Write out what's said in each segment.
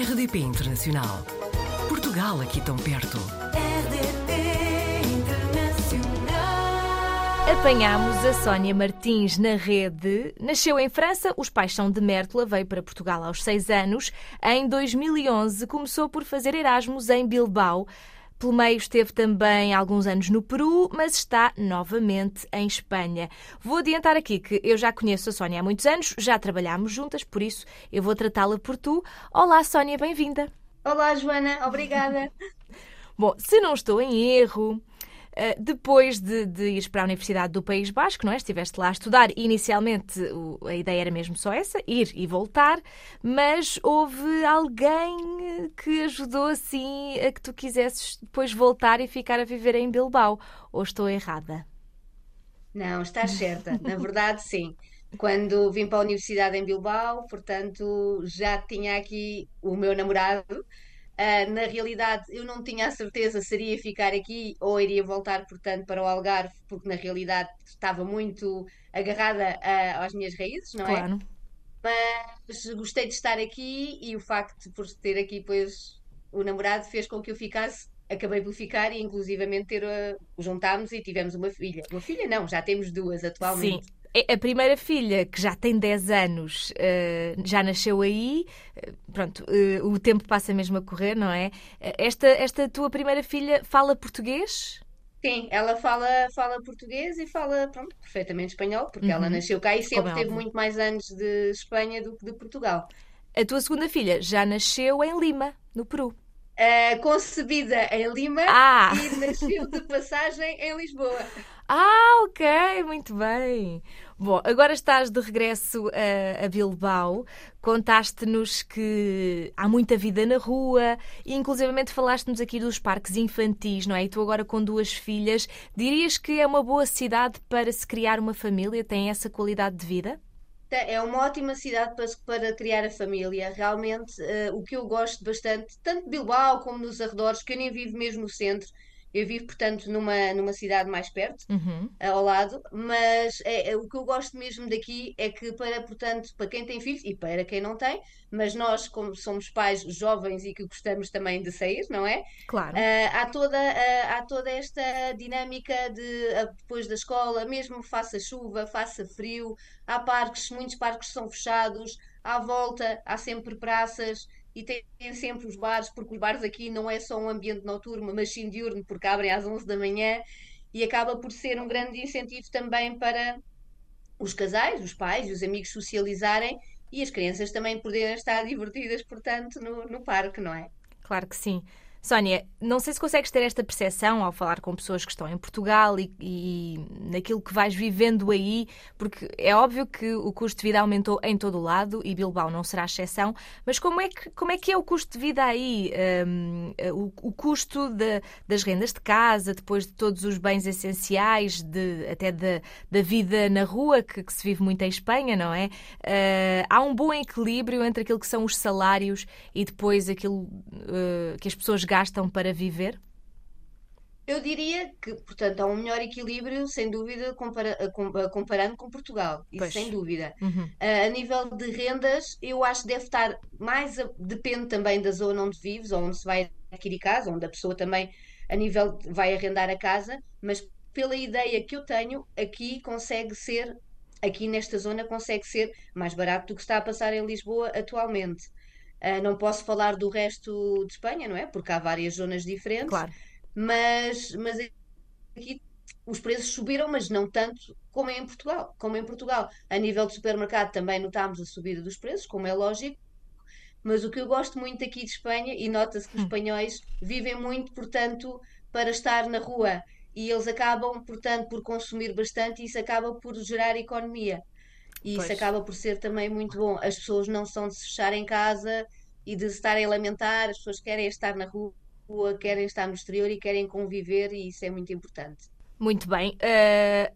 RDP Internacional. Portugal aqui tão perto. RDP Internacional. Apanhámos a Sónia Martins na rede. Nasceu em França, os pais são de Mértola, veio para Portugal aos seis anos. Em 2011 começou por fazer Erasmus em Bilbao. Pelo meio esteve também alguns anos no Peru, mas está novamente em Espanha. Vou adiantar aqui que eu já conheço a Sónia há muitos anos, já trabalhámos juntas, por isso eu vou tratá-la por tu. Olá, Sónia, bem-vinda. Olá, Joana, obrigada. Bom, se não estou em erro, depois de, de ires para a Universidade do País Basco, não é? Estiveste lá a estudar. Inicialmente a ideia era mesmo só essa, ir e voltar, mas houve alguém que ajudou assim a que tu quisesses depois voltar e ficar a viver em Bilbao. Ou estou errada? Não, estás certa. Na verdade, sim. Quando vim para a Universidade em Bilbao, portanto, já tinha aqui o meu namorado. Ah, na realidade, eu não tinha a certeza se iria ficar aqui ou iria voltar, portanto, para o Algarve, porque na realidade estava muito agarrada ah, às minhas raízes, não é? Claro. Mas gostei de estar aqui e o facto de por ter aqui, pois, o namorado fez com que eu ficasse. Acabei por ficar e, inclusivamente, ter, ah, juntámos e tivemos uma filha. Uma filha, não, já temos duas atualmente. Sim. É A primeira filha, que já tem 10 anos, eh, já nasceu aí. Eh, Pronto, eh, o tempo passa mesmo a correr, não é? Esta, esta tua primeira filha fala português? Sim, ela fala, fala português e fala, pronto, perfeitamente espanhol, porque ela Uhum. nasceu cá e sempre é teve muito mais anos de Espanha do que de Portugal. A tua segunda filha já nasceu em Lima, no Peru. Ah, concebida em Lima Ah! e nasceu de passagem em Lisboa. Ah, ok, muito bem. Bom, agora estás de regresso a, a Bilbao. Contaste-nos que há muita vida na rua e, inclusivamente, falaste-nos aqui dos parques infantis, não é? E tu agora com duas filhas, dirias que é uma boa cidade para se criar uma família? Tem essa qualidade de vida? É uma ótima cidade para, para criar a família. Realmente, eh, o que eu gosto bastante, tanto de Bilbao como nos arredores, que eu nem vivo mesmo no centro, eu vivo, portanto, numa, numa cidade mais perto. Uhum. ao lado, mas é, é- o que eu gosto mesmo daqui é que para, portanto, para quem tem filhos e para quem não tem, mas nós, como somos pais jovens e que gostamos também de sair, não é? Claro. Ah, há toda, ah, há toda esta dinâmica de ah, depois da escola, mesmo faça chuva, faça frio, há parques, muitos parques são fechados, à volta há sempre praças. E tem sempre os bares, porque os bares aqui não é só um ambiente noturno, mas sim diurno, porque abrem às 11 da manhã e acaba por ser um grande incentivo também para os casais, os pais e os amigos socializarem e as crianças também poderem estar divertidas, portanto, no, no parque, não é? Claro que sim. Sónia, não sei se consegues ter esta percepção ao falar com pessoas que estão em Portugal e, e naquilo que vais vivendo aí, porque é óbvio que o custo de vida aumentou em todo o lado e Bilbao não será exceção, mas como é que, como é, que é o custo de vida aí? Hum, o, o custo de- das rendas de casa, depois de todos os bens essenciais, de, até da, da vida na rua, que, que se vive muito em Espanha, não é? Ah, há um bom equilíbrio entre aquilo que são os salários e depois aquilo ah, que as pessoas gastam para viver? Eu diria que, portanto, há um melhor equilíbrio, sem dúvida, compara- com- a- comparando com Portugal. Isso Pois. sem dúvida. Uhum. Ah, a nível de rendas, eu acho que deve estar mais. a- depende também da zona onde vives, ou onde se vai adquirir casa, onde a pessoa também, a nível, de- vai arrendar a casa, mas pela ideia que eu tenho, aqui consegue ser, aqui nesta zona, consegue ser mais barato do que está a passar em Lisboa atualmente. Ah, não posso falar do resto de Espanha, não é? Porque há várias zonas diferentes Claro. mas, mas aqui os preços subiram, mas não tanto como é em Portugal. Como em Portugal, a nível de supermercado também notámos a subida dos preços, como é lógico. Mas o que eu gosto muito aqui de Espanha, e nota-se que os espanhóis vivem muito, portanto, para estar na rua. E eles acabam, portanto, por consumir bastante e isso acaba por gerar economia. E isso Pois. acaba por ser também muito bom. As pessoas não são de se fechar em casa e de se estarem a lamentar, as pessoas querem estar na rua, querem estar no exterior e querem conviver, e isso é muito importante. Muito bem. Ah,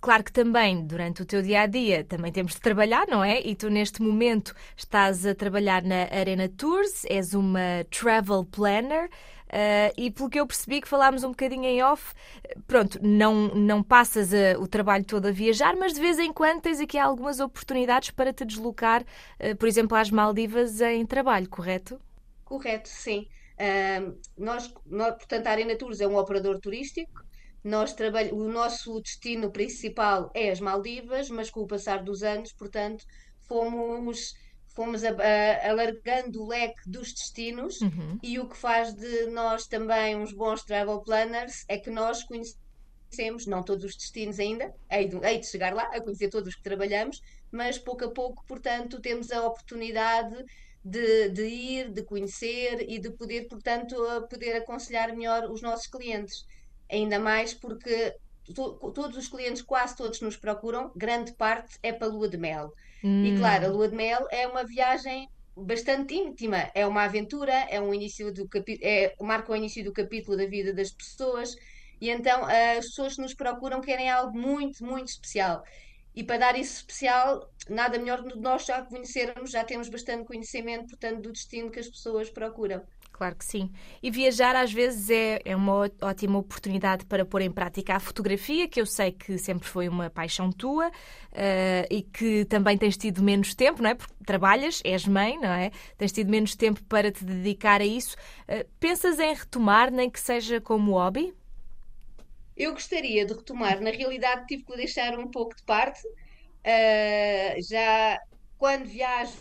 claro que também, durante o teu dia a dia, também temos de trabalhar, não é? E tu, neste momento, estás a trabalhar na Arena Tours, és uma travel planner. Ah, e pelo que eu percebi que falámos um bocadinho em off, pronto, não, não passas a- o trabalho todo a viajar, mas de vez em quando tens aqui algumas oportunidades para te deslocar, ah, por exemplo, às Maldivas em trabalho, correto? Correto, sim. Uh, nós, nós, portanto, a Arena Tours é um operador turístico. Nós o nosso destino principal é as Maldivas, mas com o passar dos anos, portanto, fomos fomos alargando o leque dos destinos Uhum. e o que faz de nós também uns bons travel planners é que nós conhecemos, não todos os destinos ainda, hei de, hei de chegar lá a conhecer todos os que trabalhamos, mas pouco a pouco, portanto, temos a oportunidade de, de ir, de conhecer e de poder, portanto, poder aconselhar melhor os nossos clientes. Ainda mais porque to- todos os clientes, quase todos nos procuram, grande parte é para a lua de mel. E claro, a Hum, lua de mel é uma viagem bastante íntima, é uma aventura, é um início do capi é, marca o início do capítulo da vida das pessoas, e então eh, as pessoas que nos procuram querem algo muito, muito especial. E para dar isso especial, nada melhor do que nós já conhecermos, já temos bastante conhecimento, portanto, do destino que as pessoas procuram. Claro que sim. E viajar às vezes é, é uma ótima oportunidade para pôr em prática a fotografia, que eu sei que sempre foi uma paixão tua eh, e que também tens tido menos tempo, não é? Porque trabalhas, és mãe, não é? Tens tido menos tempo para te dedicar a isso. Eh, pensas em retomar, nem que seja como hobby? Eu gostaria de retomar, na realidade tive que deixar um pouco de parte. Uh, já quando viajo,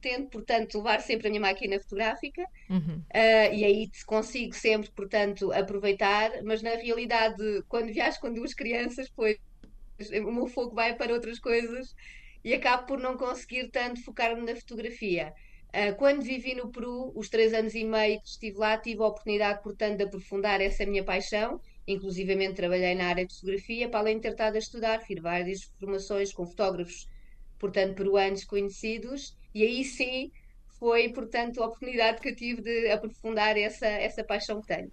tento, portanto, levar sempre a minha máquina fotográfica, Uhum. uh, e aí consigo sempre, portanto, aproveitar, mas na realidade, quando viajo com duas crianças, pois o meu foco vai para outras coisas e acabo por não conseguir tanto focar-me na fotografia. Uh, quando vivi no Peru, os três anos e meio que estive lá, tive a oportunidade, portanto, de aprofundar essa minha paixão. Inclusivamente trabalhei na área de fotografia, para além de ter estado a estudar, fiz várias formações com fotógrafos, portanto, peruanos conhecidos, e aí sim foi, portanto, a oportunidade que eu tive de aprofundar essa, essa paixão que tenho.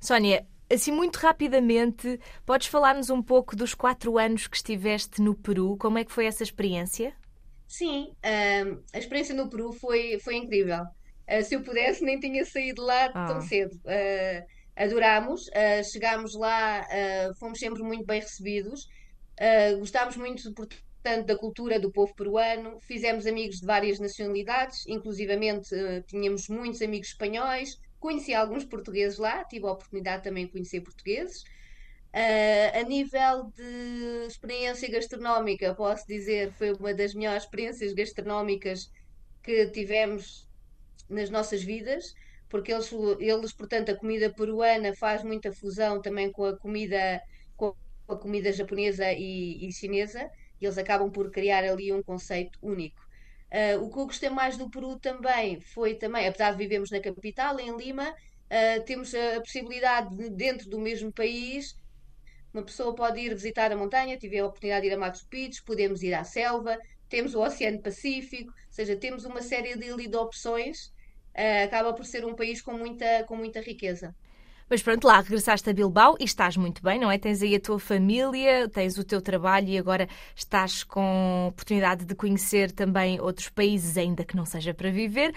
Sónia, assim muito rapidamente, podes falar-nos um pouco dos quatro anos que estiveste no Peru? Como é que foi essa experiência? Sim, a experiência no Peru foi, foi incrível. Ah, se eu pudesse, nem tinha saído lá tão Ah, cedo. Ah, adorámos, ah, chegámos lá, fomos sempre muito bem recebidos. Gostámos muito, portanto, da cultura do povo peruano. Fizemos amigos de várias nacionalidades, inclusivamente, ah, tínhamos muitos amigos espanhóis. Conheci alguns portugueses lá, tive a oportunidade também de conhecer portugueses. Uh, a nível de experiência gastronómica, posso dizer, foi uma das melhores experiências gastronómicas que tivemos nas nossas vidas, porque eles, eles, portanto, a comida peruana faz muita fusão também com a comida, com a comida japonesa e, e chinesa, eles acabam por criar ali um conceito único. Uh, o que eu gostei mais do Peru também foi também, apesar de vivermos na capital, em Lima, uh, temos a possibilidade de, dentro do mesmo país uma pessoa pode ir visitar a montanha, tive a oportunidade de ir a Machu Picchu, podemos ir à selva, temos o Oceano Pacífico, ou seja, temos uma série de, de opções. Uh, acaba por ser um país com muita, com muita riqueza. Mas pronto, lá regressaste a Bilbao e estás muito bem, não é? Tens aí a tua família, tens o teu trabalho e agora estás com oportunidade de conhecer também outros países, ainda que não seja para viver.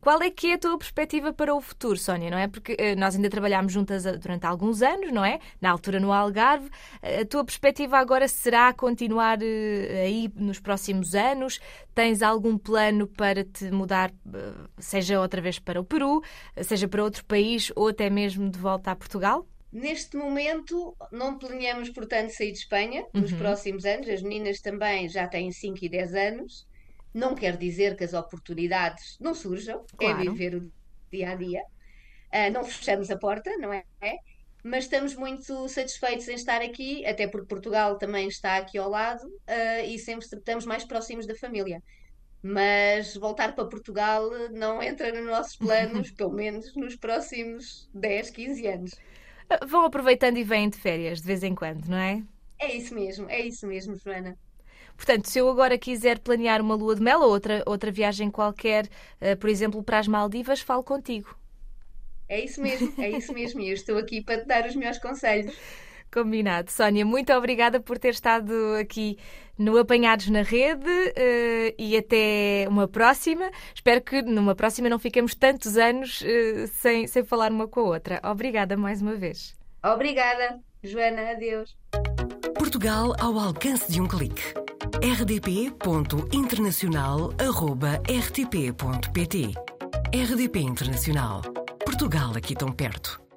Qual é que é a tua perspectiva para o futuro, Sónia, não é? Porque uh, nós ainda trabalhámos juntas durante alguns anos, não é? Na altura no Algarve. A tua perspectiva agora será continuar aí nos próximos anos? Tens algum plano para te mudar, seja outra vez para o Peru, seja para outro país ou até mesmo de volta a Portugal? Neste momento, não planeamos, portanto, sair de Espanha nos Uhum. próximos anos. As meninas também já têm 5 e 10 anos. Não quer dizer que as oportunidades não surjam, é Claro. viver o dia a dia. Uh, não fechamos a porta, não é? Mas estamos muito satisfeitos em estar aqui, até porque Portugal também está aqui ao lado, uh, e sempre estamos mais próximos da família. Mas voltar para Portugal não entra nos nossos planos, pelo menos nos próximos 10, 15 anos. Vão aproveitando e vêm de férias de vez em quando, não é? É isso mesmo, é isso mesmo, Joana. Portanto, se eu agora quiser planear uma lua de mel ou outra, outra viagem qualquer, uh, por exemplo, para as Maldivas, falo contigo. É isso mesmo, é isso mesmo. E eu estou aqui para te dar os meus conselhos. Combinado. Sónia, muito obrigada por ter estado aqui no Apanhados na Rede uh, e até uma próxima. Espero que numa próxima não fiquemos tantos anos uh, sem, sem falar uma com a outra. Obrigada mais uma vez. Obrigada, Joana. Adeus. Portugal ao alcance de um clique. rdp.internacional.rtp.pt RDP Internacional. Portugal aqui tão perto.